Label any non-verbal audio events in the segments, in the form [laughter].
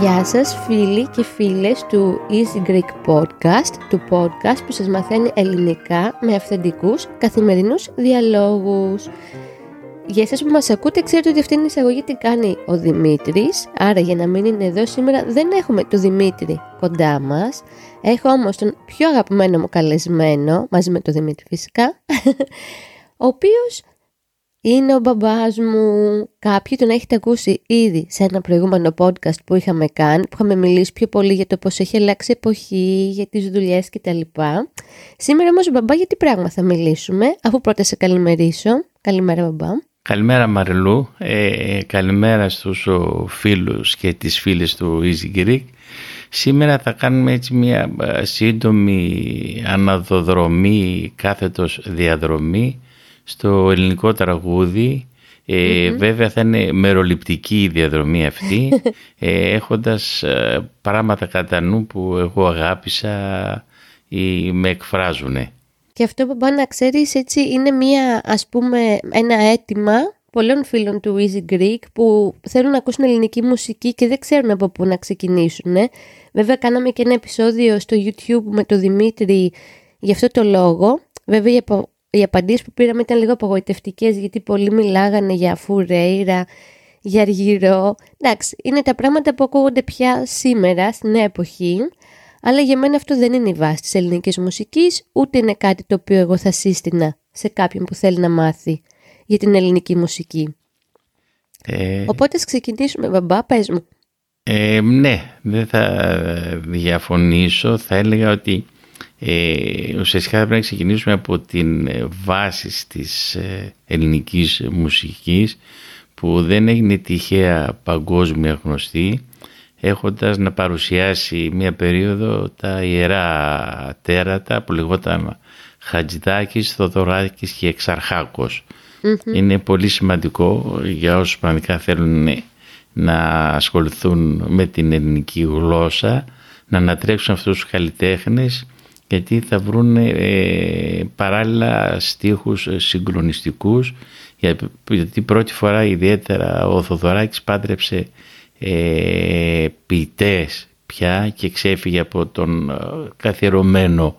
Γεια σας φίλοι και φίλες του Easy Greek Podcast, του podcast που σας μαθαίνει ελληνικά με αυθεντικούς καθημερινούς διαλόγους. Για εσάς που μας ακούτε ξέρετε ότι αυτή είναι η εισαγωγή τι κάνει ο Δημήτρης, άρα για να μην είναι εδώ σήμερα δεν έχουμε τον Δημήτρη κοντά μας. Έχω όμως τον πιο αγαπημένο μου καλεσμένο, μαζί με τον Δημήτρη φυσικά, [laughs] ο οποίος είναι ο μπαμπάς μου. Κάποιοι τον έχετε ακούσει ήδη σε ένα προηγούμενο podcast που είχαμε κάνει, που είχαμε μιλήσει πιο πολύ για το πώς έχει αλλάξει εποχή, για τις δουλειές κτλ. Σήμερα όμως μπαμπά για τι πράγμα θα μιλήσουμε, αφού πρώτα σε καλημερίσω. Καλημέρα μπαμπά. Καλημέρα Μαριλού, ε, καλημέρα στους φίλους και τις φίλες του Easy Greek. Σήμερα θα κάνουμε έτσι μια ε, σύντομη αναδοδρομή, κάθετος διαδρομή στο ελληνικό τραγούδι. Ε, Βέβαια θα είναι μεροληπτική η διαδρομή αυτή, [laughs] ε, έχοντας ε, πράγματα κατά νου που εγώ αγάπησα ή με εκφράζουν. Και αυτό που να ξέρεις έτσι είναι μια ας πούμε ένα αίτημα πολλών φίλων του Easy Greek που θέλουν να ακούσουν ελληνική μουσική και δεν ξέρουν από πού να ξεκινήσουν. Βέβαια κάναμε και ένα επεισόδιο στο YouTube με τον Δημήτρη για αυτό το λόγο. Βέβαια οι απαντήσεις που πήραμε ήταν λίγο απογοητευτικές γιατί πολλοί μιλάγανε για φουρέιρα, για αργυρό. Εντάξει, είναι τα πράγματα που ακούγονται πια σήμερα, στην νέα εποχή, αλλά για μένα αυτό δεν είναι η βάση της ελληνικής μουσικής, ούτε είναι κάτι το οποίο εγώ θα σύστηνα σε κάποιον που θέλει να μάθει για την ελληνική μουσική. Ε... Οπότε ας ξεκινήσουμε, μπαμπά, πες μου. Ε, ναι, δεν θα διαφωνήσω. Θα έλεγα ότι ε, ουσιαστικά πρέπει να ξεκινήσουμε από την ε, βάση της ε, ελληνικής μουσικής που δεν έγινε τυχαία παγκόσμια γνωστή έχοντας να παρουσιάσει μια περίοδο τα ιερά τέρατα που λεγόταν Χατζηδάκης, Θοδωράκης και εξαρχακος Είναι πολύ σημαντικό για όσους πραγματικά θέλουν να ασχοληθούν με την ελληνική γλώσσα να ανατρέξουν αυτούς τους καλλιτέχνες γιατί θα βρουν ε, παράλληλα στίχους συγκλονιστικούς γιατί πρώτη φορά ιδιαίτερα ο Θοδωράκης πάντρεψε ε, ποιητές πια και ξέφυγε από τον ε, καθιερωμένο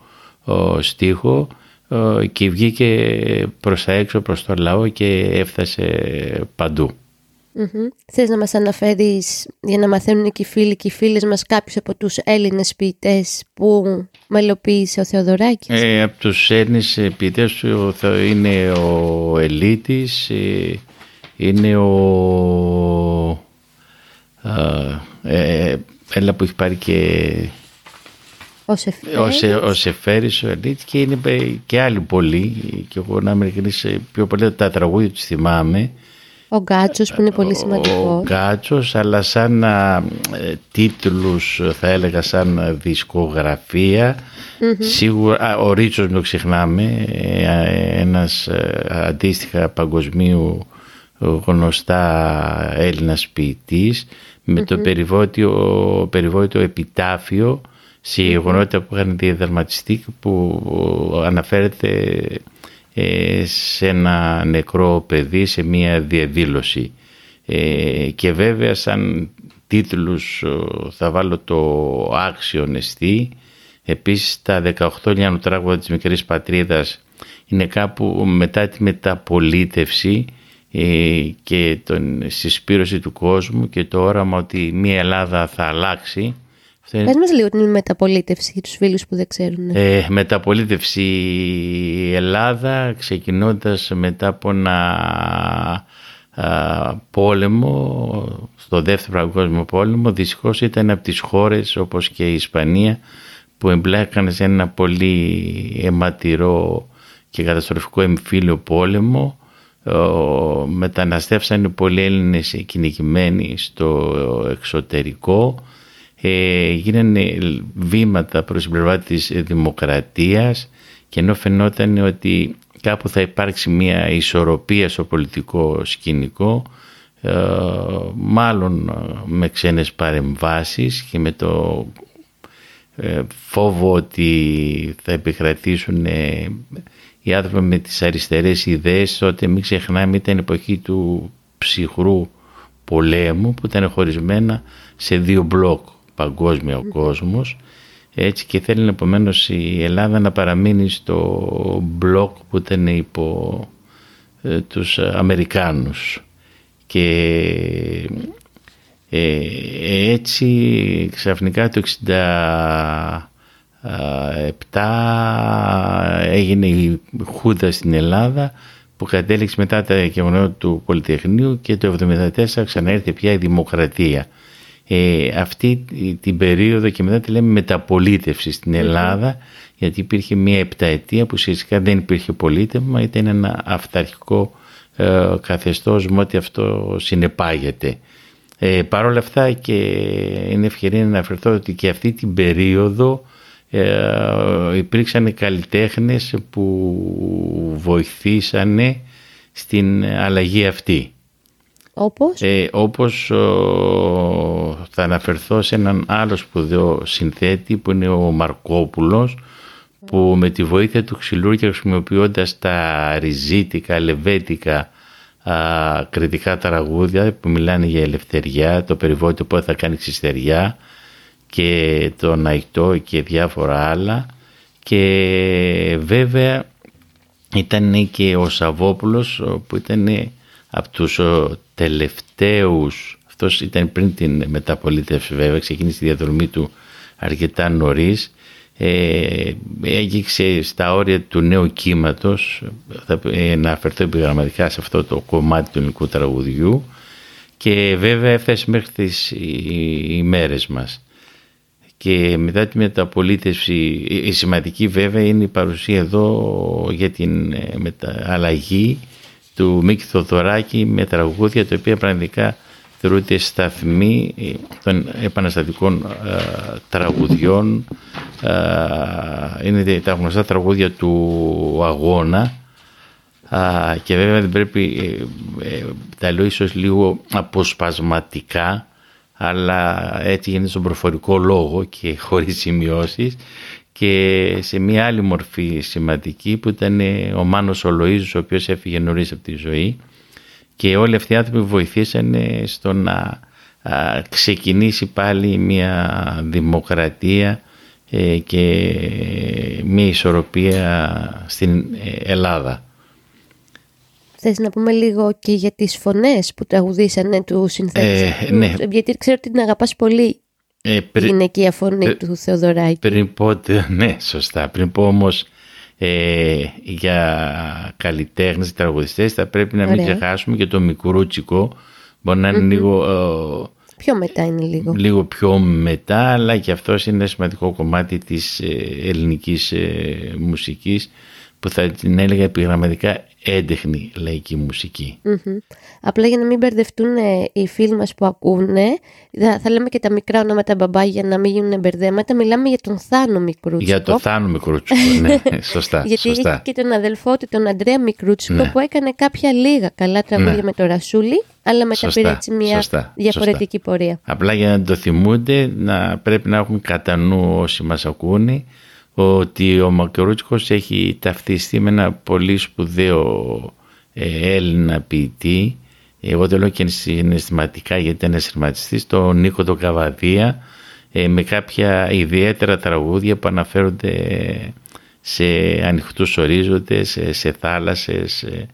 στίχο ε, και βγήκε προς τα έξω προς το λαό και έφτασε παντού. Mm-hmm. Θες να μας αναφέρεις για να μαθαίνουν και οι φίλοι και οι φίλες μας κάποιους από τους Έλληνες ποιητές που μελοποίησε ο Θεοδωράκης; Ε, από τους Έλληνες ποιητές του είναι ο Ελίτης, ε, είναι ο... Ε, έλα που έχει πάρει και... Ο Σεφέρης. Ο, ο Σεφέρης, ο Ελίτης και είναι και άλλοι πολλοί και εγώ να είμαι πιο πολύ τα τραγούδια τους θυμάμαι ο Γκάτσος που είναι πολύ σημαντικό. Ο Γκάτσος αλλά σαν α, ε, τίτλους θα έλεγα σαν δισκογραφία σίγουρα ο Ρίτσος μην το ξεχνάμε ε, ένας ε, αντίστοιχα παγκοσμίου γνωστά Έλληνας ποιητής με το περιβόητο, περιβόητο επιτάφιο σε γεγονότα που είχαν διαδραματιστεί που αναφέρεται ε, σε ένα νεκρό παιδί σε μία διαδήλωση. Ε, και βέβαια σαν τίτλους θα βάλω το άξιο νεστή. Επίσης τα 18 Λιάνου τράγουδα της μικρής πατρίδας είναι κάπου μετά τη μεταπολίτευση. ε, και την συσπήρωση του κόσμου και το όραμα ότι μια Ελλάδα θα αλλάξει Πες μας λίγο την μεταπολίτευση για τους φίλους που δεν ξέρουν. Ε, μεταπολίτευση η Ελλάδα ξεκινώντας μετά από ένα πόλεμο, στο δεύτερο παγκόσμιο πόλεμο, δυστυχώς ήταν από τις χώρες όπως και η Ισπανία που εμπλέκανε σε ένα πολύ αιματηρό και καταστροφικό εμφύλιο πόλεμο. Μεταναστεύσανε πολλοί Έλληνες κυνηγημένοι στο εξωτερικό. Ε, γίνανε βήματα προς την πλευρά της δημοκρατίας και ενώ φαινόταν ότι κάπου θα υπάρξει μια ισορροπία στο πολιτικό σκηνικό μάλλον με ξένες παρεμβάσεις και με το φόβο ότι θα επικρατήσουν οι άνθρωποι με τις αριστερές ιδέες τότε μην ξεχνάμε ήταν εποχή του ψυχρού πολέμου που ήταν χωρισμένα σε δύο μπλοκ παγκόσμια ο κόσμος. Έτσι και θέλει επομένως η Ελλάδα να παραμείνει στο μπλοκ που ήταν υπό ε, τους Αμερικάνους. Και ε, έτσι ξαφνικά το 67 έγινε η Χούδα στην Ελλάδα που κατέληξε μετά τα γεγονότα του Πολυτεχνείου και το 1974 ξαναέρθε πια η Δημοκρατία. Ε, αυτή την περίοδο και μετά τη λέμε μεταπολίτευση στην Ελλάδα γιατί υπήρχε μια επταετία που ουσιαστικά δεν υπήρχε πολίτευμα ήταν ένα αυταρχικό ε, καθεστώς με ό,τι αυτό συνεπάγεται. Ε, Παρ' όλα αυτά και είναι ευκαιρία να αναφερθώ ότι και αυτή την περίοδο ε, υπήρξαν καλλιτέχνες που βοηθήσανε στην αλλαγή αυτή. Όπως; Ε, όπως θα αναφερθώ σε έναν άλλο σπουδαίο συνθέτη που είναι ο Μαρκόπουλος που με τη βοήθεια του ξυλούργια χρησιμοποιώντας τα ριζίτικα, λεβέτικα α, κριτικά τραγούδια που μιλάνε για ελευθεριά, το περιβόητο που θα κάνει ξυστεριά και το Ναϊτό και διάφορα άλλα. Και βέβαια ήταν και ο Σαββόπουλος που ήταν από τους τελευταίους αυτός ήταν πριν την μεταπολίτευση βέβαια ξεκίνησε τη διαδρομή του αρκετά νωρίς. Ε, έγιξε στα όρια του νέου κύματος. Θα ε, να αφαιρθώ επιγραμματικά σε αυτό το κομμάτι του ελληνικού τραγουδιού. Και βέβαια έφτασε μέχρι τις ημέρες μας και μετά τη μεταπολίτευση η σημαντική βέβαια είναι η παρουσία εδώ για την ε, αλλαγή του Μίκη Θοδωράκη με τραγούδια τα οποία πραγματικά θεωρούνται σταθμοί ε, των επαναστατικών ε, τραγουδιών. Είναι τα γνωστά τραγούδια του αγώνα. Και βέβαια δεν πρέπει τα λέω ίσως λίγο αποσπασματικά αλλά έτσι γίνεται στον προφορικό λόγο και [laughs] χωρίς σημειώσεις και σε μια άλλη μορφή σημαντική που ήταν ο Μάνος ο Λοΐζος ο οποίος έφυγε νωρίς από τη ζωή και όλοι αυτοί οι άνθρωποι βοηθήσανε στο να ξεκινήσει πάλι μια δημοκρατία ε, και μια ισορροπία στην ε, Ελλάδα. Θες να πούμε λίγο και για τις φωνές που τραγουδήσανε του συνθέτη; Ε, ναι. Γιατί ξέρω ότι την αγαπάς πολύ ε, η γυναικεία φωνή του Θεοδωράκη. Πριν πω, [laughs] ναι, σωστά. Πριν πω όμως ε, για καλλιτέχνες, τραγουδιστές, θα πρέπει να μην ξεχάσουμε και το μικρούτσικο. Μπορεί να ειναι λίγο... Ε, πιο μετά είναι λίγο. Λίγο πιο μετά, αλλά και αυτός είναι ένα σημαντικό κομμάτι της ε, ελληνικής ε, μουσικής που θα την έλεγα επιγραμματικά έντεχνη λαϊκή Απλά για να μην μπερδευτούν ε, οι φίλοι μας που ακούνε, θα λέμε και τα μικρά ονόματα μπαμπά για να μην γίνουν μπερδέματα, μιλάμε για τον Θάνο Μικρούτσικο. Για τον Θάνο Μικρούτσικο, [laughs] ναι, σωστά. Γιατί σωστά. έχει και τον αδελφό του, τον Αντρέα Μικρούτσικο, ναι. που έκανε κάποια λίγα καλά τραγούδια ναι. με το Ρασούλη, αλλά μετά πήρε έτσι μια σωστά, διαφορετική πορεία. Απλά για να το θυμούνται, να πρέπει να έχουν κατά νου όσοι μας ακούνε, ότι ο Μακρούτσικος έχει ταυτιστεί με ένα πολύ σπουδαίο ε, Έλληνα ποιητή. Εγώ το λέω και συναισθηματικά γιατί είναι σχηματιστής τον Νίκο τον Καβαδία ε, με κάποια ιδιαίτερα τραγούδια που αναφέρονται σε ανοιχτούς ορίζοντες, σε, σε θάλασσες ε,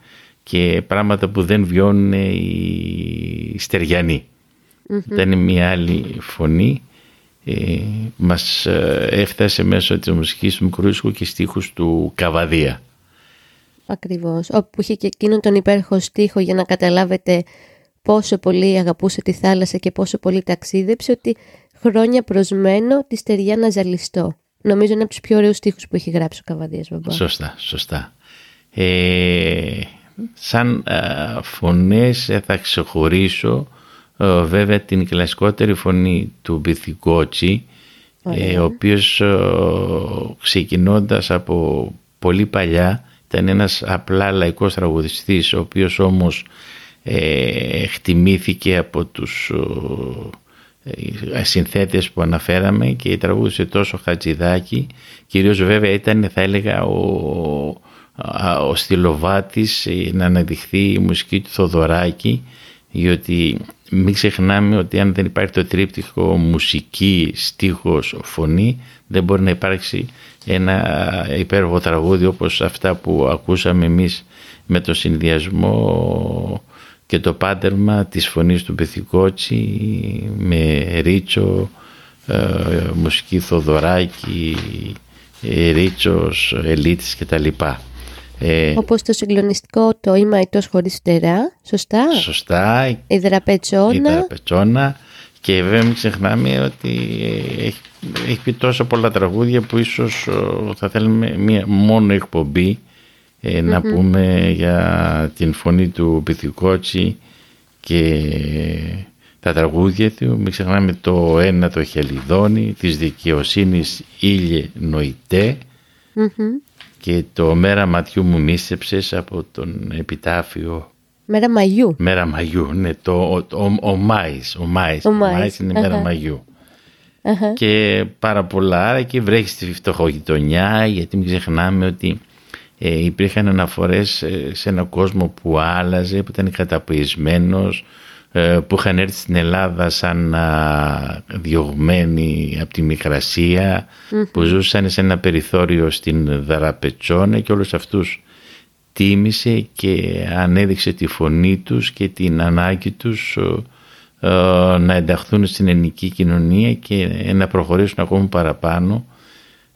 και πράγματα που δεν βιώνουν οι στεριανοί. Ήταν μια άλλη φωνή ε, μας ε, έφτασε μέσω της μουσικής του Μικρούσκου και στίχους του Καβαδία. Ακριβώς, όπου είχε και εκείνον τον υπέροχο στίχο για να καταλάβετε πόσο πολύ αγαπούσε τη θάλασσα και πόσο πολύ ταξίδεψε ότι χρόνια προσμένω τη στεριά να ζαλιστώ. Νομίζω είναι από τους πιο ωραίους στίχους που έχει γράψει ο Καβαδίας Μπαμπά. Σωστά, σωστά. Ε, σαν ε, φωνές θα ξεχωρίσω ε, βέβαια την κλασικότερη φωνή του Μπιθικότσι ε, ο οποίος ε, ξεκινώντας από πολύ παλιά ήταν ένας απλά λαϊκός τραγουδιστής ο οποίος όμως ε, χτιμήθηκε από τους ε, συνθέτες που αναφέραμε και τραγούδισε τόσο Χατζηδάκη κυρίως βέβαια ήταν θα έλεγα ο, ο στυλοβάτης ε, να αναδειχθεί η μουσική του Θοδωράκη γιατί μην ξεχνάμε ότι αν δεν υπάρχει το τρίπτυχο μουσική, στίχος, φωνή δεν μπορεί να υπάρξει ένα υπέροχο τραγούδι όπως αυτά που ακούσαμε εμείς με το συνδυασμό και το πάντερμα της φωνής του Πεθηκότσι με Ρίτσο, ε, μουσική Θοδωράκη, ε, Ρίτσος, Ελίτης κτλ. Ε, Όπως το συγκλονιστικό το «Είμαι αητός χωρίς φτερά», σωστά; Σωστά. Η Δραπετσόνα. Και βέβαια μην ξεχνάμε ότι έχει, έχει πει τόσο πολλά τραγούδια που ίσως θα θέλουμε μία μόνο εκπομπή ε, να πούμε για την φωνή του Πυθικότσι και τα τραγούδια του. Μην ξεχνάμε το ένα το χελιδόνι της δικαιοσύνης ήλιε και το «Μέρα ματιού μου μίσεψες» από τον επιτάφιο Μέρα Μαγιού. Μέρα Μαγιού, ναι, το, ο, ο, ο Μάης, ο Μάης, ο Μάης είναι Μέρα Μαγιού. Και πάρα πολλά, άρα και βρέχεις στη φτωχογειτονιά, γιατί μην ξεχνάμε ότι ε, υπήρχαν αναφορές ε, σε έναν κόσμο που άλλαζε, που ήταν καταποιησμένος, ε, που είχαν έρθει στην Ελλάδα σαν διωγμένοι από τη μικρασια που ζούσαν σε ένα περιθώριο στην Δαραπετσόνα και όλους αυτούς τίμησε και ανέδειξε τη φωνή τους και την ανάγκη τους να ενταχθούν στην ελληνική κοινωνία και να προχωρήσουν ακόμα παραπάνω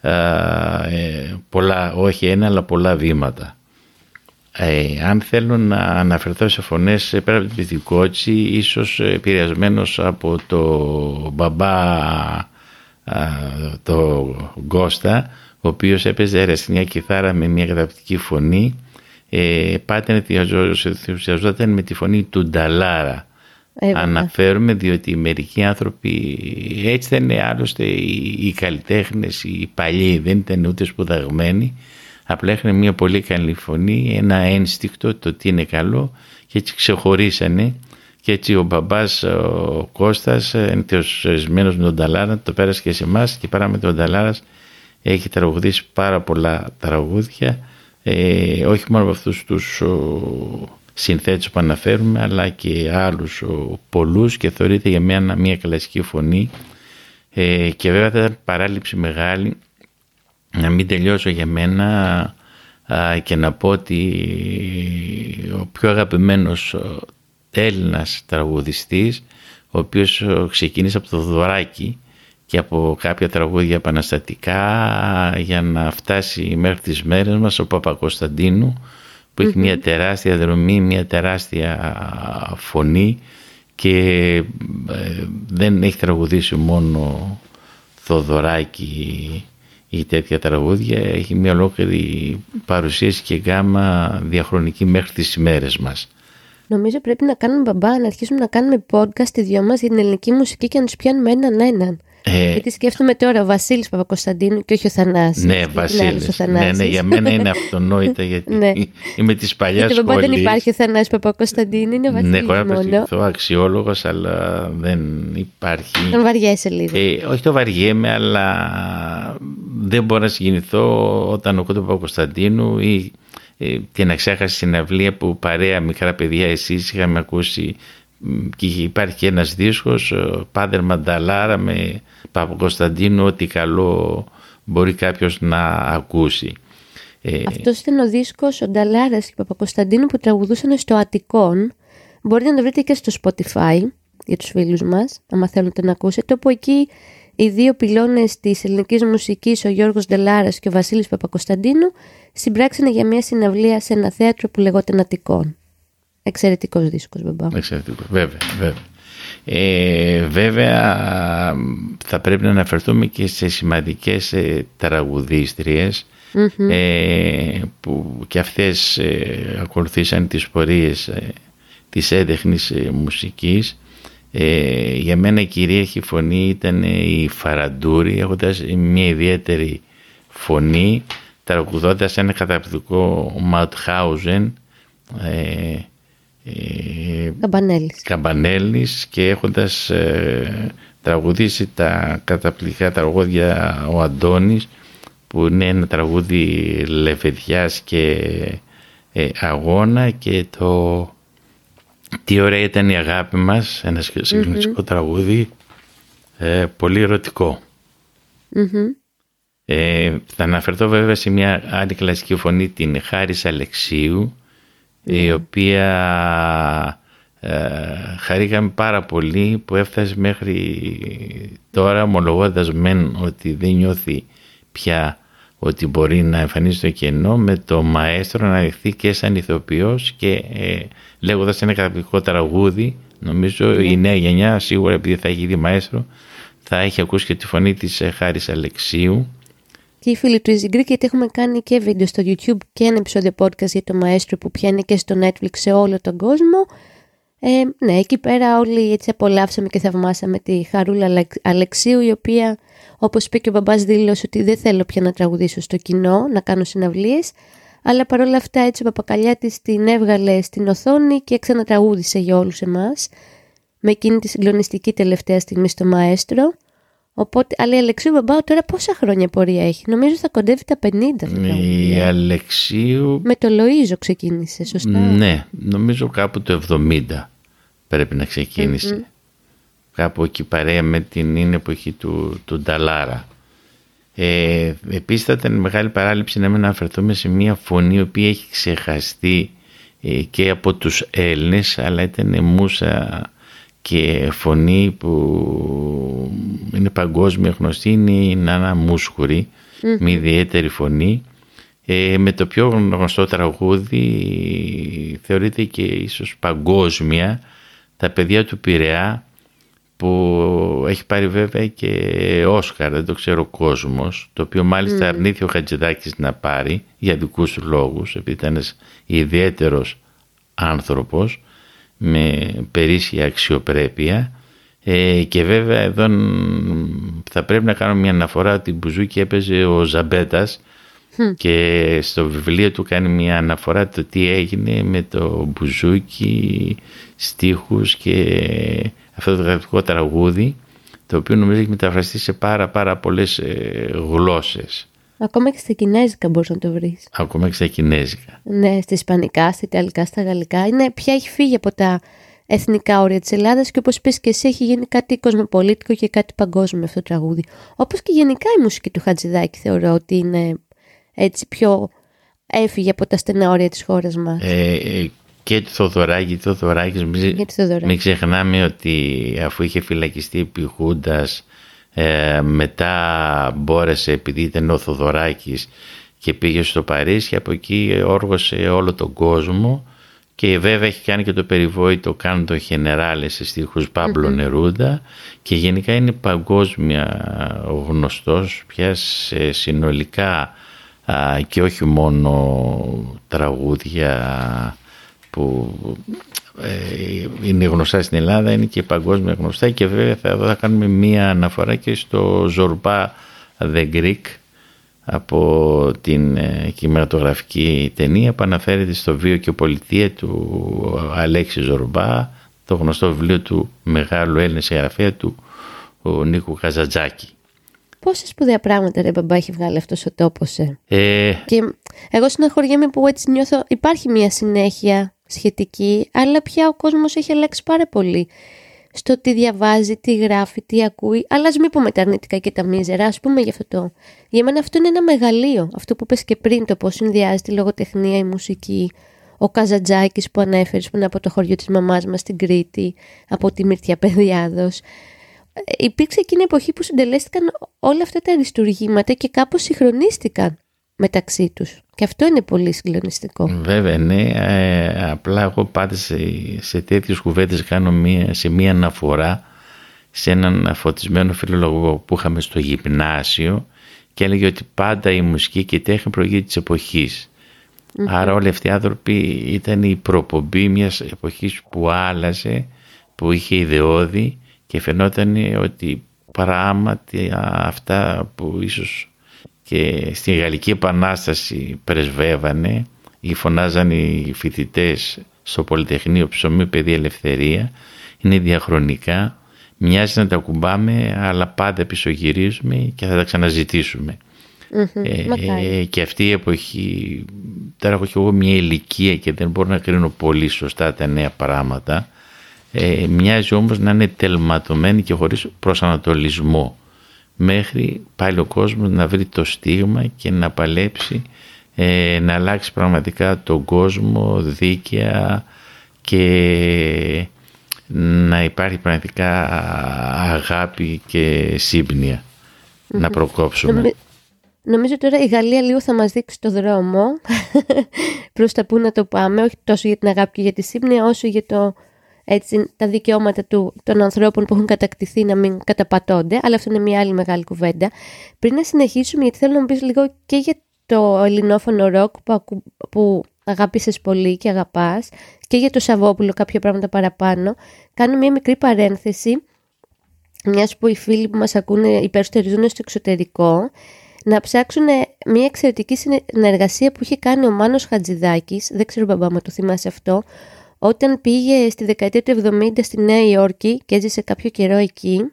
ε, πολλά, όχι ένα αλλά πολλά βήματα. Ε, αν θέλω να αναφερθώ σε φωνές πέρα από την Πυθικότσι ίσως επηρεασμένος από το μπαμπά το Γκώστα ο οποίος έπαιζε αιρεσνιά κιθάρα με μια καταπληκτική φωνή ε, πάτε ενθουσιαζόταν με τη φωνή του Νταλάρα. Αναφέρουμε διότι μερικοί άνθρωποι έτσι δεν είναι άλλωστε οι, οι καλλιτέχνες οι παλιοί δεν ήταν ούτε σπουδαγμένοι απλά είχαν μια πολύ καλή φωνή ένα ένστικτο το τι είναι καλό και έτσι ξεχωρίσανε. Και έτσι ο μπαμπάς ο Κώστας ενθουσιασμένος με τον Ταλάρα το πέρασε και σε εμάς και παρά με τον Ταλάρας έχει τραγουδήσει πάρα πολλά τραγούδια. Ε, όχι μόνο από αυτούς τους συνθέτες που αναφέρουμε αλλά και άλλους πολλούς και θεωρείται για μένα μια κλασική φωνή. Ε, και βέβαια θα ήταν παράληψη μεγάλη να μην τελειώσω για μένα και να πω ότι ο πιο αγαπημένος Έλληνας τραγουδιστής ο οποίος ξεκίνησε από το Δωράκι και από κάποια τραγούδια επαναστατικά για να φτάσει μέχρι τις μέρες μας ο Παπακοσταντίνου που έχει μια τεράστια δρομή, μια τεράστια φωνή και ε, δεν έχει τραγουδήσει μόνο Θοδωράκι ή τέτοια τραγούδια, έχει μια ολόκληρη παρουσίαση και γάμα διαχρονική μέχρι τις ημέρες μας. Νομίζω πρέπει να κάνουμε μπαμπά, να αρχίσουμε να κάνουμε podcast οι δυο μας για την ελληνική μουσική και να τους πιάνουμε έναν έναν. Ε, Γιατί σκέφτομαι τώρα ο Βασίλης Παπακοσταντίνου και όχι ο Θανάσης. Ναι, Βασίλης. Ναι, ναι, για μένα είναι [laughs] αυτονόητο γιατί ναι. είμαι της παλιάς σχολή. δεν υπάρχει ο Θανάσης Παπακοσταντίνου, είναι ο Βασίλης. Ναι, έχω να αξιόλογος, αλλά δεν υπάρχει. Τον βαριέσαι λίγο. Ε, όχι το βαριέμαι, αλλά δεν μπορώ να συγκινηθώ όταν ακούω τον Παπακοσταντίνου ή ε, την αξέχαστη συναυλία που παρέα μικρά παιδιά εσείς είχαμε ακούσει και υπάρχει και ένας δίσκος Πάτερ Μανταλάρα με Παπακοσταντίνου ό,τι καλό μπορεί κάποιος να ακούσει. Ε, Αυτός ήταν ο δίσκος ο Νταλάρας και Παπακοσταντίνου που τραγουδούσαν στο Αττικόν. Μπορείτε να το βρείτε και στο Spotify για τους φίλους μας, άμα θέλετε να ακούσετε, όπου εκεί οι δύο πυλώνες της ελληνικής μουσικής, ο Γιώργος Νταλάρας και ο Βασίλης Παπακοσταντίνου, συμπράξανε για μια συναυλία σε ένα θέατρο που λεγόταν Αττικόν. Εξαιρετικός δίσκος, μπαμπά. Εξαιρετικός, βέβαια, βέβαια. Ε, βέβαια θα πρέπει να αναφερθούμε και σε σημαντικές ε, τραγουδίστριες ε, που και αυτές ε, ακολουθήσαν τις πορείες ε, της έντεχνης ε, μουσικής για μένα η κυρίαρχη φωνή ήταν η Φαραντούρη έχοντας μια ιδιαίτερη φωνή τραγουδώντας ένα καταπληκτικό Μαουτχάουζεν ε, Καμπανέλης. Καμπανέλης και έχοντας ε, τραγουδήσει τα καταπληκτικά τραγούδια ο Αντώνης που είναι ένα τραγούδι λεβεδιάς και ε, αγώνα και το τι ωραία ήταν η αγάπη μας, ένα συγκλονιστικό τραγούδι, ε, πολύ ε, θα αναφερθώ βέβαια σε μια άλλη κλασική φωνή, την Χάρης Αλεξίου, η ναι. οποία ε, χαρήκαμε πάρα πολύ που έφτασε μέχρι τώρα ομολογώντας μεν ότι δεν νιώθει πια ότι μπορεί να εμφανίσει το κενό με το μαέστρο να δεχθεί και σαν ηθοποιός και ε, λέγοντας ένα καταπληκτικό τραγούδι νομίζω ναι. η νέα γενιά σίγουρα επειδή θα έχει δει μαέστρο θα έχει ακούσει και τη φωνή της ε, Χάρης Αλεξίου και οι φίλοι του Easy Greek γιατί έχουμε κάνει και βίντεο στο YouTube και ένα επεισόδιο podcast για το μαέστρο που πιάνει και στο Netflix σε όλο τον κόσμο. Ε, ναι, εκεί πέρα όλοι έτσι απολαύσαμε και θαυμάσαμε τη Χαρούλα Αλεξίου η οποία όπως είπε και ο μπαμπάς δήλωσε ότι δεν θέλω πια να τραγουδήσω στο κοινό, να κάνω συναυλίες αλλά παρόλα αυτά έτσι ο Παπακαλιάτης την έβγαλε στην οθόνη και ξανατραγούδισε για όλους εμάς με εκείνη τη συγκλονιστική τελευταία στιγμή στο μαέστρο. Οπότε, αλλά η Αλεξίου Μπαμπάου τώρα πόσα χρόνια πορεία έχει; Νομίζω θα κοντεύει τα 50. Η Αλεξίου... Με το Λοΐζο ξεκίνησε, σωστά; Ναι, νομίζω κάπου το 70 πρέπει να ξεκίνησε. Κάπου εκεί παρέα με την είναι εποχή του, του Νταλάρα. Ε, επίσης θα ήταν μεγάλη παράληψη να μην αναφερθούμε σε μια φωνή η οποία έχει ξεχαστεί ε, και από τους Έλληνες αλλά ήταν μουσα και φωνή που είναι παγκόσμια γνωστή είναι η Νάνα Μούσχουρη, με ιδιαίτερη φωνή. Ε, με το πιο γνωστό τραγούδι θεωρείται και ίσως παγκόσμια τα παιδιά του Πειραιά που έχει πάρει βέβαια και Όσκαρ, δεν το ξέρω ο κόσμος, το οποίο μάλιστα mm. αρνήθηκε ο Χατζηδάκης να πάρει για δικούς τους λόγους, επειδή ήταν ένας ιδιαίτερος άνθρωπος με περίσσια αξιοπρέπεια ε, και βέβαια εδώ θα πρέπει να κάνω μια αναφορά ότι Μπουζούκη έπαιζε ο Ζαμπέτας και στο βιβλίο του κάνει μια αναφορά το τι έγινε με το Μπουζούκι, στίχους και αυτό το γραφικό τραγούδι το οποίο νομίζω έχει μεταφραστεί σε πάρα πάρα πολλές ε, γλώσσες. Ακόμα και στα κινέζικα μπορείς να το βρεις. Ακόμα και στα κινέζικα. Ναι, στα ισπανικά, στα ιταλικά, στα γαλλικά. Είναι πια έχει φύγει από τα εθνικά όρια της Ελλάδας και όπως πεις και εσύ, έχει γίνει κάτι κοσμοπολίτικο και κάτι παγκόσμιο αυτό το τραγούδι. Όπως και γενικά η μουσική του Χατζηδάκη θεωρώ ότι είναι έτσι πιο έφυγε από τα στενά όρια της χώρας μας. Ε, ε, και του Θοδωράκη, Θοδωράκης, μην, μην ξεχνάμε ότι αφού είχε φυλακιστεί επί Χούντας ε, μετά μπόρεσε επειδή ήταν ο Θοδωράκης και πήγε στο Παρίσι από εκεί όργωσε όλο τον κόσμο και βέβαια έχει κάνει και το περιβόητο το Χενεράλε σε στίχους Πάμπλο Νερούντα και γενικά είναι παγκόσμια γνωστός πια σε συνολικά και όχι μόνο τραγούδια που ε, είναι γνωστά στην Ελλάδα, είναι και παγκόσμια γνωστά και βέβαια θα, θα κάνουμε μία αναφορά και στο Ζορμπά The Greek από την ε, κινηματογραφική ταινία που αναφέρεται στο βίο και πολιτεία του Αλέξη Ζορμπά, το γνωστό βιβλίο του μεγάλου Έλληνα συγγραφέα του ο Νίκου Καζατζάκη. Πόσα σπουδαία πράγματα ρε μπαμπά έχει βγάλει αυτός ο τόπος. Ε; ε... Και εγώ συναχωριέμαι που έτσι νιώθω υπάρχει μια συνέχεια σχετική, αλλά πια ο κόσμος έχει αλλάξει πάρα πολύ στο τι διαβάζει, τι γράφει, τι ακούει, αλλά ας μην πούμε τα αρνητικά και τα μίζερα, ας πούμε γι' αυτό. Για μένα αυτό είναι ένα μεγαλείο, αυτό που πες και πριν, το πώς συνδυάζεται η λογοτεχνία, η μουσική, ο Καζατζάκης που ανέφερες που είναι από το χωριό της μαμάς μας στην Κρήτη, από τη Μυρτιά Παιδιάδος. Ε, υπήρξε εκείνη η εποχή που συντελέστηκαν όλα αυτά τα αριστουργήματα και κάπως συγχρονίστηκαν μεταξύ τους. Και αυτό είναι πολύ συγκλονιστικό. Βέβαια, ναι. Ε, απλά εγώ πάντα σε, σε τέτοιες κουβέντες κάνω μία, σε μία αναφορά σε έναν φωτισμένο φιλόλογο που είχαμε στο γυμνάσιο και έλεγε ότι πάντα η μουσική και η τέχνη προηγείται της εποχής. Άρα όλοι αυτοί οι άνθρωποι ήταν η προπομπή μιας εποχής που άλλαζε, που είχε ιδεώδη και φαινόταν ότι πράγματι αυτά που ίσως και στη Γαλλική Επανάσταση πρεσβεύανε ή φωνάζαν οι φοιτητές στο Πολυτεχνείο Ψωμί Παιδί Ελευθερία. Είναι διαχρονικά. Μοιάζει να τα κουμπάμε, αλλά πάντα πισωγυρίζουμε και θα τα ξαναζητήσουμε. ε, και αυτή η εποχή, τώρα έχω και εγώ μια ηλικία και δεν μπορώ να κρίνω πολύ σωστά τα νέα πράγματα. Ε, μοιάζει όμως να είναι τελματωμένη και χωρίς προσανατολισμό μέχρι πάλι ο κόσμος να βρει το στίγμα και να παλέψει ε, να αλλάξει πραγματικά τον κόσμο δίκαια και να υπάρχει πραγματικά αγάπη και συμπνοια να προκόψουμε. Νομίζω τώρα η Γαλλία λίγο θα μας δείξει το δρόμο [laughs] προς τα που να το πάμε, όχι τόσο για την αγάπη και για τη σύμπνοια, όσο για το, έτσι, τα δικαιώματα του, των ανθρώπων που έχουν κατακτηθεί να μην καταπατώνται, αλλά αυτό είναι μια άλλη μεγάλη κουβέντα. Πριν να συνεχίσουμε, γιατί θέλω να μου πεις λίγο και για το ελληνόφωνο ροκ που, που αγάπησες πολύ και αγαπάς και για το Σαββόπουλο κάποια πράγματα παραπάνω. Κάνω μια μικρή παρένθεση, μιας που οι φίλοι που μας ακούνε υπεριστεριζούν στο εξωτερικό, να ψάξουν μια εξαιρετική συνεργασία που είχε κάνει ο Μάνος Χατζηδάκης, δεν ξέρω μπαμπά μου το θυμάσαι αυτό, όταν πήγε στη δεκαετία του 70 στη Νέα Υόρκη και έζησε κάποιο καιρό εκεί,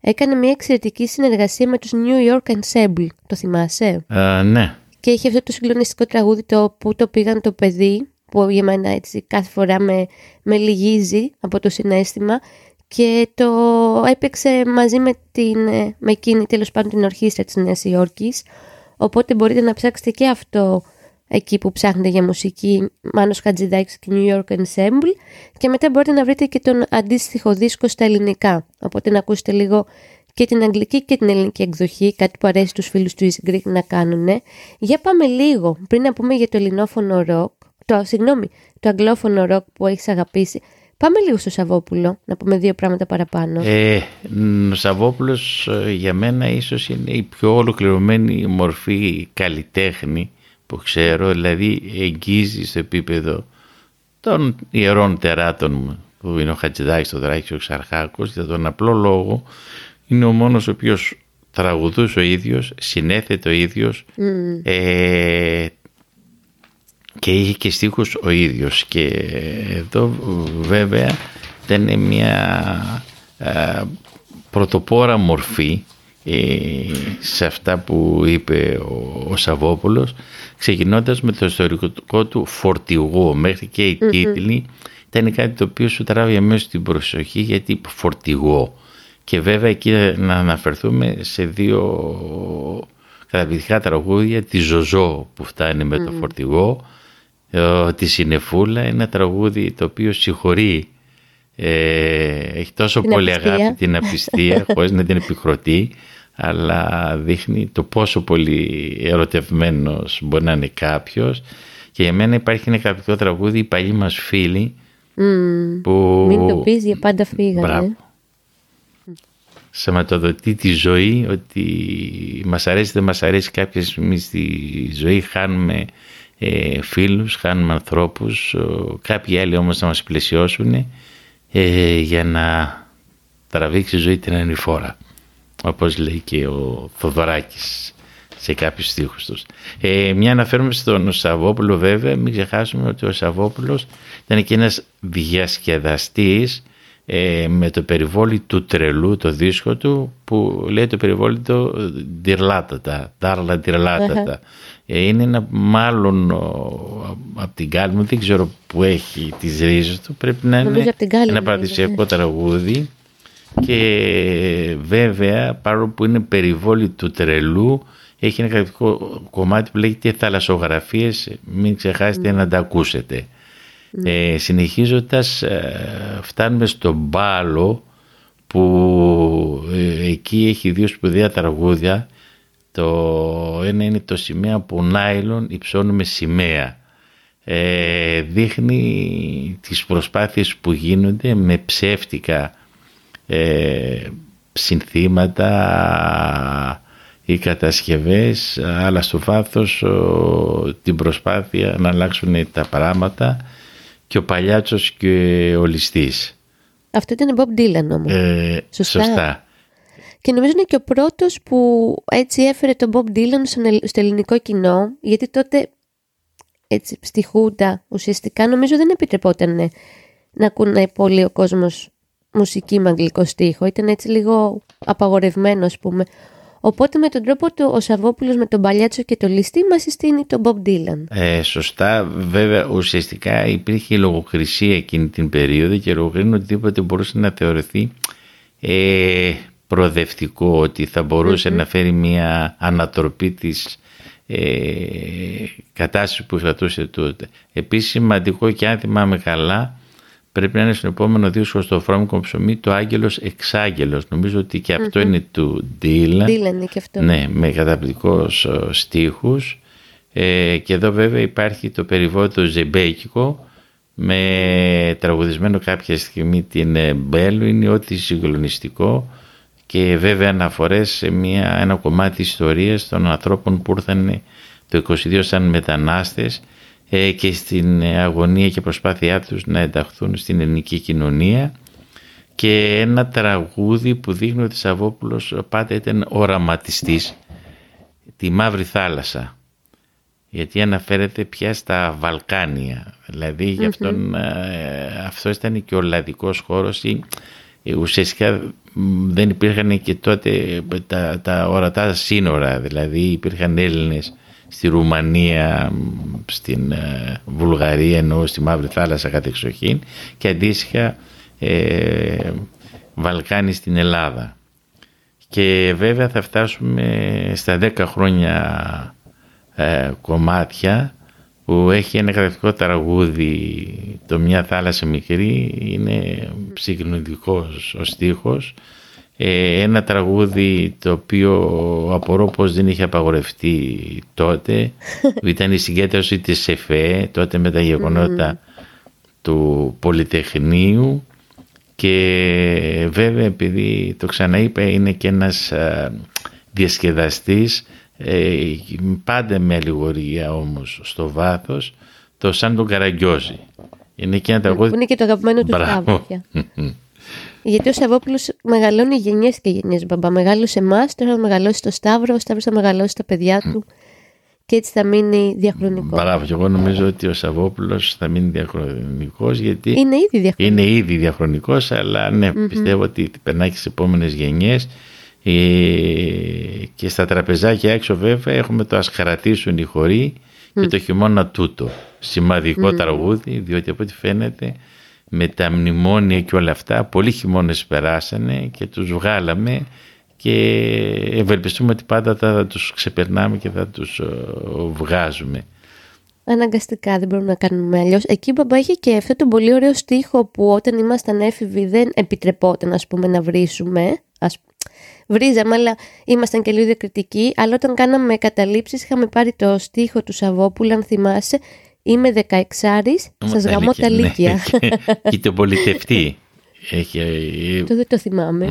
έκανε μια εξαιρετική συνεργασία με τους New York Ensemble. Το θυμάσαι; Uh, ναι. Και είχε αυτό το συγκλονιστικό τραγούδι το που το πήγαν το παιδί, που για μένα έτσι κάθε φορά με, με λυγίζει από το συνέστημα και το έπαιξε μαζί με, την, με εκείνη τέλος πάντων την ορχήστρα της Νέας Υόρκης οπότε μπορείτε να ψάξετε και αυτό εκεί που ψάχνετε για μουσική Μάνος Χατζηδάκης και New York Ensemble και μετά μπορείτε να βρείτε και τον αντίστοιχο δίσκο στα ελληνικά οπότε να ακούσετε λίγο και την αγγλική και την ελληνική εκδοχή, κάτι που αρέσει τους φίλους του Easy Greek να κάνουν. Για πάμε λίγο, πριν να πούμε για το ελληνόφωνο ροκ, το, συγγνώμη, το αγγλόφωνο ροκ που έχεις αγαπήσει, Πάμε λίγο στο Σαββόπουλο, να πούμε δύο πράγματα παραπάνω. Ε, ο Σαββόπουλος ε, για μένα ίσως είναι η πιο ολοκληρωμένη μορφή καλλιτέχνη που ξέρω, δηλαδή εγγύζει στο επίπεδο των ιερών τεράτων μου, που είναι ο Χατζηδάκης, ο Δράκης, ο Ξαρχάκος, για τον απλό λόγο είναι ο μόνος ο οποίος τραγουδούσε ο ίδιος, συνέθετε ο ίδιος ε, και είχε και στίχους ο ίδιος. Και εδώ βέβαια ήταν μια ε, πρωτοπόρα μορφή ε, σε αυτά που είπε ο, ο Σαββόπουλος ξεκινώντας με το ιστορικό του φορτηγό μέχρι και οι mm τίτλοι ήταν κάτι το οποίο σου τράβει μέσα στην προσοχή γιατί φορτηγό. Και βέβαια εκεί να αναφερθούμε σε δύο καταπληκτικά τραγούδια, τη Ζωζό που φτάνει με το φορτηγό, ε, τη Συνεφούλα, ένα τραγούδι το οποίο συγχωρεί, ε, έχει τόσο πολύ αγάπη την απιστία [laughs] χωρίς να την επικροτεί, αλλά δείχνει το πόσο πολύ ερωτευμένος μπορεί να είναι κάποιος. Και για μένα υπάρχει ένα καταπληκτικό τραγούδι «Οι παλιοί μας φίλοι» που... Μην το πεις για πάντα φύγανε. Σωματοδοτεί τη ζωή ότι μας αρέσει δεν μας αρέσει. Κάποια στιγμή στη ζωή χάνουμε ε, φίλους, χάνουμε ανθρώπους. Κάποιοι άλλοι όμως να μας πλαισιώσουν ε, για να τραβήξει η ζωή την ανηφόρα όπως λέει και ο Θοδωράκης σε κάποιους στίχους τους. Ε, μια αναφέρουμε στον Σαββόπουλο βέβαια, μην ξεχάσουμε ότι ο Σαββόπουλος ήταν και ένας διασκεδαστής ε, με το περιβόλι του τρελού το δίσκο του που λέει το περιβόλι του ντυρλάτατα, τάρλα ντυρλάτατα. Ε, είναι ένα μάλλον από την κάλη μου, δεν ξέρω που έχει τις ρίζες του, πρέπει να είναι ένα παραδεισιακό τραγούδι και βέβαια παρόλο που είναι περιβόλι του τρελού έχει ένα κομμάτι που λέγεται θαλασσογραφίες, μην ξεχάσετε να τα ακούσετε. Ε, συνεχίζοντας ε, φτάνουμε στον Μπάλο που ε, εκεί έχει δύο σπουδαία τραγούδια. Το ένα είναι το σημαία που νάιλον υψώνουμε σημαία. Ε, δείχνει τις προσπάθειες που γίνονται με ψεύτικα ε, συνθήματα οι κατασκευές αλλά στο βάθος την προσπάθεια να αλλάξουν τα πράγματα και ο Παλιάτσος και ο Ληστής. Αυτό ήταν Bob Dylan όμως. Ε, σωστά. Και νομίζω είναι και ο πρώτος που έτσι έφερε τον Bob Dylan στο ελληνικό κοινό, γιατί τότε έτσι, στη Χούντα ουσιαστικά νομίζω δεν επιτρεπόταν να ακούνε πολύ ο κόσμος μουσική με αγγλικό στίχο. Ήταν έτσι λίγο απαγορευμένο ας πούμε. Οπότε με τον τρόπο του ο Σαββόπουλος με τον Παλιάτσο και το Ληστή μας συστήνει τον Bob Dylan. Ε, σωστά. Βέβαια ουσιαστικά υπήρχε λογοκρισία εκείνη την περίοδο και λογοκρίνει οτιδήποτε μπορούσε να θεωρηθεί ε, προοδευτικό ότι θα μπορουσε να φέρει μια ανατροπή της ε, κατάστασης που κρατούσε τότε. Επίσης σημαντικό και αν θυμάμαι καλά πρέπει να είναι στον επόμενο δίσκο στο φρόμικο ψωμί το Άγγελος Εξάγγελος. Νομίζω ότι και αυτο είναι του Ντίλαν. Ντίλαν και αυτό. Ναι, με καταπληκτικούς στίχους. Ε, και εδώ βέβαια υπάρχει το περιβόητο Ζεμπέκικο με τραγουδισμένο κάποια στιγμή την ε, Μπέλου είναι ό,τι συγκλονιστικό και βέβαια αναφορές σε μια, ένα κομμάτι ιστορίας των ανθρώπων που ήρθαν το 22 σαν μετανάστες ε, και στην αγωνία και προσπάθειά τους να ενταχθούν στην ελληνική κοινωνία. Και ένα τραγούδι που δείχνει ότι Σαββόπουλος πάντα ήταν οραματιστής τη Μαύρη Θάλασσα. Γιατί αναφέρεται πια στα Βαλκάνια. Δηλαδή γι' αυτόν, ε, αυτός ήταν και ο λαδικός χώρος. Ή ε, ουσιαστικά δεν υπήρχαν και τότε τα, τα ορατά σύνορα. Δηλαδή υπήρχαν Έλληνες στη Ρουμανία, στην ε, Βουλγαρία ενώ στη Μαύρη Θάλασσα κατεξοχήν και αντίστοιχα ε, Βαλκάνη στην Ελλάδα. Και βέβαια θα φτάσουμε στα 10 χρόνια ε, κομμάτια που έχει ένα καταπληκτικό τραγούδι το «Μια θάλασσα μικρή» είναι συγκλονιστικός ο στίχος ε, ένα τραγούδι το οποίο απορώ πως δεν είχε απαγορευτεί τότε [laughs] ήταν η συγκέντρωση της ΕΦΕ τότε με τα γεγονότα του Πολυτεχνείου. Και βέβαια επειδή το ξαναείπα είναι και ένας α, διασκεδαστής ε, πάντα με αλληγορία όμως στο βάθος το σαν τον Καραγκιόζη. Είναι και ένα τραγούδι είναι και το αγαπημένο του Σταύρο γιατί ο Σαββόπουλος μεγαλώνει γενιές και γενιές μπαμπά. Μεγάλωσε εμάς, τώρα θα μεγαλώσει το Σταύρο, ο Σταύρος θα μεγαλώσει τα παιδιά του και έτσι θα μείνει διαχρονικό. Μπράβο, και εγώ νομίζω ότι ο Σαββόπουλος θα μείνει διαχρονικός γιατί. Είναι ήδη διαχρονικός. Είναι ήδη διαχρονικός, αλλά ναι, πιστεύω ότι περνάει και στις επόμενες γενιές. Ε, και στα τραπεζάκια έξω βέβαια έχουμε το ας χαρατήσουν οι χωροί και το χειμώνα τούτο. Σημαντικό mm. τραγούδι, διότι από ό,τι φαίνεται με τα μνημόνια και όλα αυτά. Πολλοί χειμώνες περάσανε και τους βγάλαμε και ευελπιστούμε ότι πάντα θα τους ξεπερνάμε και θα τους ε, βγάζουμε. Αναγκαστικά δεν μπορούμε να κάνουμε αλλιώς. Εκεί μπαμπά είχε και αυτό τον πολύ ωραίο στίχο που όταν ήμασταν έφηβοι δεν επιτρεπόταν ας πούμε να βρίσουμε. Ας... Βρίζαμε αλλά ήμασταν και λίγο διακριτικοί. Αλλά όταν κάναμε καταλήψεις είχαμε πάρει το στίχο του Σαββόπουλου αν θυμάσαι Είμαι 16 σας γαμώ τα λύκεια. Ναι. και το πολιτευτή. Έχει... Ε, το δεν το θυμάμαι.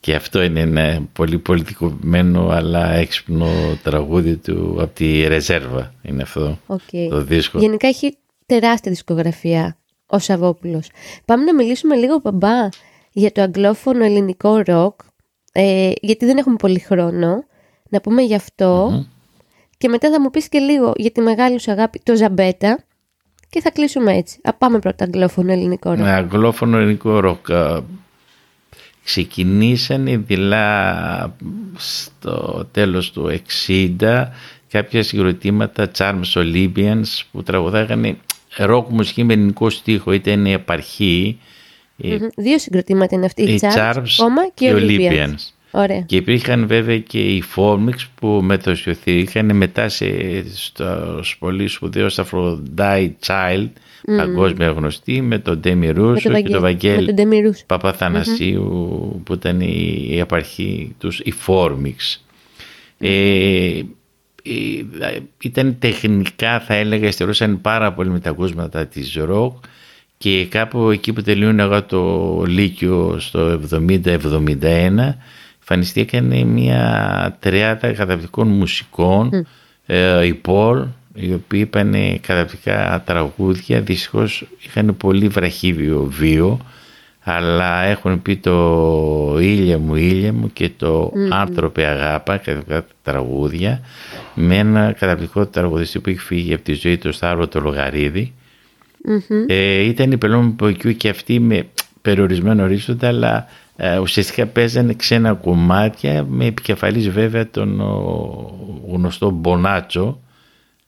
Και αυτό είναι ένα πολύ πολιτικοποιημένο αλλά έξυπνο τραγούδι του από τη Ρεζέρβα είναι αυτό okay. το δίσκο. Γενικά έχει τεράστια δισκογραφία ο Σαββόπουλος. Πάμε να μιλήσουμε λίγο μπαμπά για το αγγλόφωνο ελληνικό ροκ ε, γιατί δεν έχουμε πολύ χρόνο. Να πούμε γι' αυτο και μετά θα μου πεις και λίγο για τη μεγάλη σου αγάπη, το Ζαμπέτα. Και θα κλείσουμε έτσι. Α, πάμε πρώτα αγγλόφωνο ελληνικό ροκ. Ναι, αγγλόφωνο ελληνικό ροκ. Ξεκινήσανε δειλά στο τέλος του 60 κάποια συγκροτήματα Charms Olympians που τραγουδάγανε ροκ μουσική με ελληνικό στίχο. Ήταν η επαρχή. Δύο συγκροτήματα είναι αυτοί. Οι Charms, και οι Olympians. Ωραία. Και υπήρχαν βέβαια και οι Φόρμιξ που μετωσιωθήκαν μετά σε, στο πολύ σπουδαίο Aphrodite Child, mm. παγκόσμια γνωστή, με τον Ντέμι Ρούσο και τον Βαγγέλη Παπαθανασίου που ήταν η, η απαρχή τους, οι Φόρμιξ. Ε, ήταν τεχνικά θα έλεγα ειστερούσαν πάρα πολύ με τα ακούσματα της ροκ και κάπου εκεί που τελείωνε εγώ το Λύκειο στο 70-71 εμφανιστήκαν μια τριάδα καταπληκτικών μουσικών, mm. ε, η Πολ, οι οποίοι είπαν καταπληκτικά τραγούδια, δυστυχώς είχαν πολύ βραχύβιο βίο, αλλά έχουν πει το «Ήλια μου, ήλια μου» και το mm-hmm. «Άνθρωπε αγάπα» κατά τραγούδια με ένα καταπληκτικό τραγουδιστή που έχει φύγει από τη ζωή του Σταύρο το Λογαρίδη. Mm-hmm. Ε, ήταν η Πελώμη Ποκιού και αυτή με περιορισμένο ορίζοντα αλλά ε, ουσιαστικά παίζανε ξένα κομμάτια με επικεφαλής βέβαια τον ο, γνωστό Μπονάτσο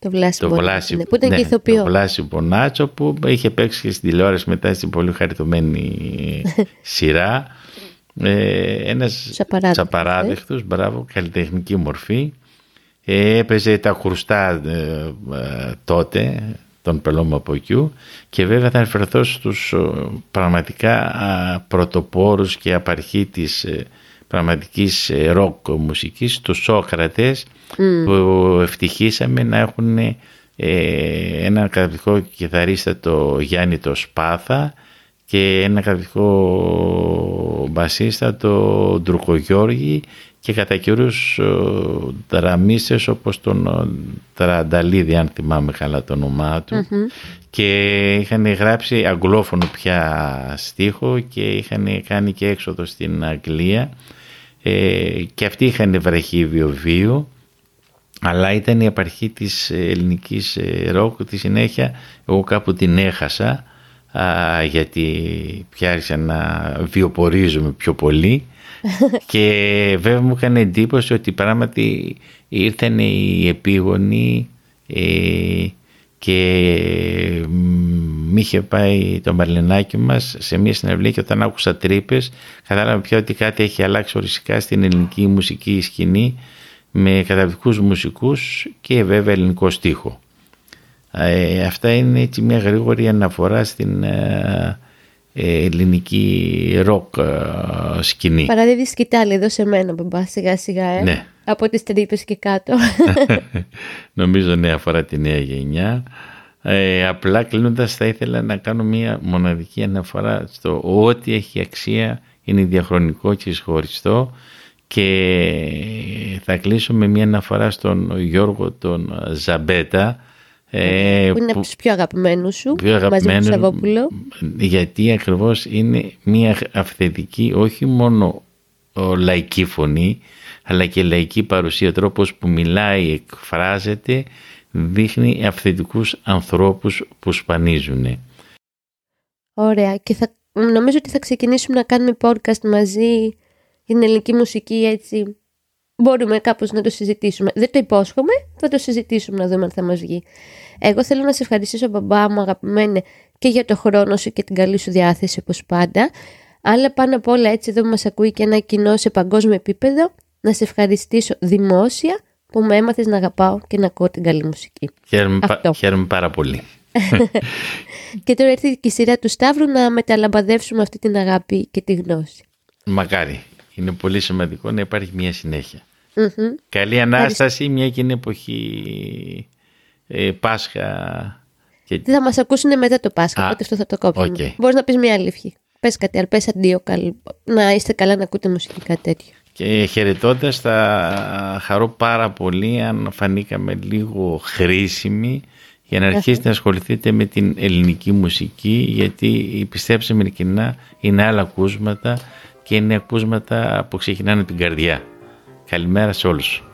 το Βλάση, το Βλάση ναι, που ήταν ναι, και ηθοποιό. Το Βλάση Μπονάτσο που είχε παίξει και στην τηλεόραση μετά στην πολύ χαριτωμένη [laughs] σειρά. Ε, ένας τσαπαράδεκτος, ε. μπράβο, καλλιτεχνική μορφή. Ε, έπαιζε τα χρουστά ε, ε, τότε, τον Πελώμα από και βέβαια θα αναφερθώ στους πραγματικά πρωτοπόρους και απαρχή της πραγματικής ροκ μουσικής, τους Σόκρατες που ευτυχήσαμε να έχουν ε, ένα καταπληκτικό κιθαρίστα το Γιάννη το Σπάθα και ένα καταπληκτικό μπασίστα το Ντρουκογιώργη και κατά καιρούς δραμίστες όπως τον Τρανταλίδη αν θυμάμαι καλά το όνομά του. Και είχαν γράψει αγγλόφωνο πια στίχο και είχαν κάνει και έξοδο στην Αγγλία. Ε, και αυτοί είχαν βραχή βιοβίου αλλά ήταν η απαρχή της ελληνικής ε, ροκ. Τη συνέχεια εγώ κάπου την έχασα α, γιατί πια άρχισα να βιοπορίζομαι πιο πολύ [laughs] και βέβαια μου έκανε εντύπωση ότι πράγματι ήρθαν οι επίγονοι ε, και μ' είχε πάει το μαρλινάκι μας σε μια συναυλία και όταν άκουσα τρύπες, κατάλαβα πια ότι κάτι έχει αλλάξει οριστικά στην ελληνική μουσική σκηνή με καταπληκτικούς μουσικούς και βέβαια ελληνικό στίχο. Ε, αυτά είναι έτσι μια γρήγορη αναφορά στην ε, ε ελληνική ροκ ε, σκηνή. Παραδίδεις σκητάλη εδώ σε μένα μπαμπά σιγά σιγά ε. Ναι. Από τις τρύπες και κάτω. [laughs] Νομίζω ναι αφορά τη νέα γενιά. Ε, απλά κλείνοντας θα ήθελα να κάνω μια μοναδική αναφορά στο ότι έχει αξία είναι διαχρονικό και συγχωριστό και θα κλείσω με μια αναφορά στον Γιώργο τον Ζαμπέτα ε, που είναι από τους πιο αγαπημένους σου πιο αγαπημένους, μαζί με γιατί ακριβώς είναι μια αυθεντική όχι μόνο λαϊκή φωνή αλλά και λαϊκή παρουσία τρόπος που μιλάει, εκφράζεται δείχνει αυθεντικούς ανθρώπους που σπανίζουν. Ωραία και θα, νομίζω ότι θα ξεκινήσουμε να κάνουμε podcast μαζί την ελληνική μουσική έτσι μπορούμε κάπως να το συζητήσουμε. Δεν το υπόσχομαι, θα το συζητήσουμε να δούμε αν θα μας βγει. Εγώ θέλω να σε ευχαριστήσω μπαμπά μου αγαπημένε και για το χρόνο σου και την καλή σου διάθεση όπως πάντα. Αλλά πάνω απ' όλα έτσι εδώ που μας ακούει και ένα κοινό σε παγκόσμιο επίπεδο να σε ευχαριστήσω δημόσια που με έμαθες να αγαπάω και να ακούω την καλή μουσική. Χαίρομαι, χαίρομαι πάρα πολύ. [laughs] [laughs] και τώρα έρθει και η σειρά του Σταύρου να μεταλαμπαδεύσουμε αυτή την αγάπη και τη γνώση. Μακάρι. Είναι πολύ σημαντικό να υπάρχει μια συνεχεια Καλή Ανάσταση, μια και είναι εποχή ε, Πάσχα. Και... Θα μας ακούσουν μετά το Πάσχα, οπότε αυτό θα το κόψουμε. Okay. Μπορείς να πεις μια αλήθεια. Πες κάτι άλλο, πες αντίο, καλ... να είστε καλά να ακούτε μουσική κάτι τέτοιο. Και χαιρετώντας θα χαρώ πάρα πολύ αν φανήκαμε λίγο χρήσιμοι για να αρχίσετε να ασχοληθείτε με την ελληνική μουσική γιατί πιστέψτε με ειλικρινά είναι άλλα ακούσματα και είναι ακούσματα που ξεκινάνε την καρδιά. Καλημέρα σε όλους.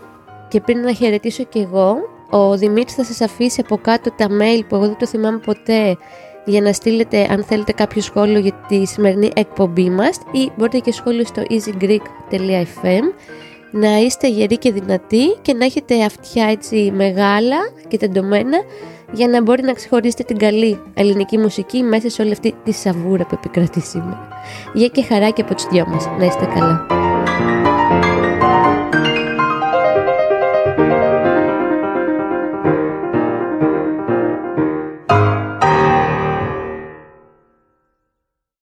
Και πριν να χαιρετήσω κι εγώ, ο Δημήτρης θα σας αφήσει από κάτω τα mail που εγώ δεν το θυμάμαι ποτέ για να στείλετε αν θέλετε κάποιο σχόλιο για τη σημερινή εκπομπή μας ή μπορείτε και σχόλιο στο easygreek.fm να είστε γεροί και δυνατοί και να έχετε αυτιά έτσι μεγάλα και τεντωμένα για να μπορεί να ξεχωρίσετε την καλή ελληνική μουσική μέσα σε όλη αυτή τη σαβούρα που επικρατεί σήμερα. Γεια και χαρά και από τους δυο μας. Να είστε καλά.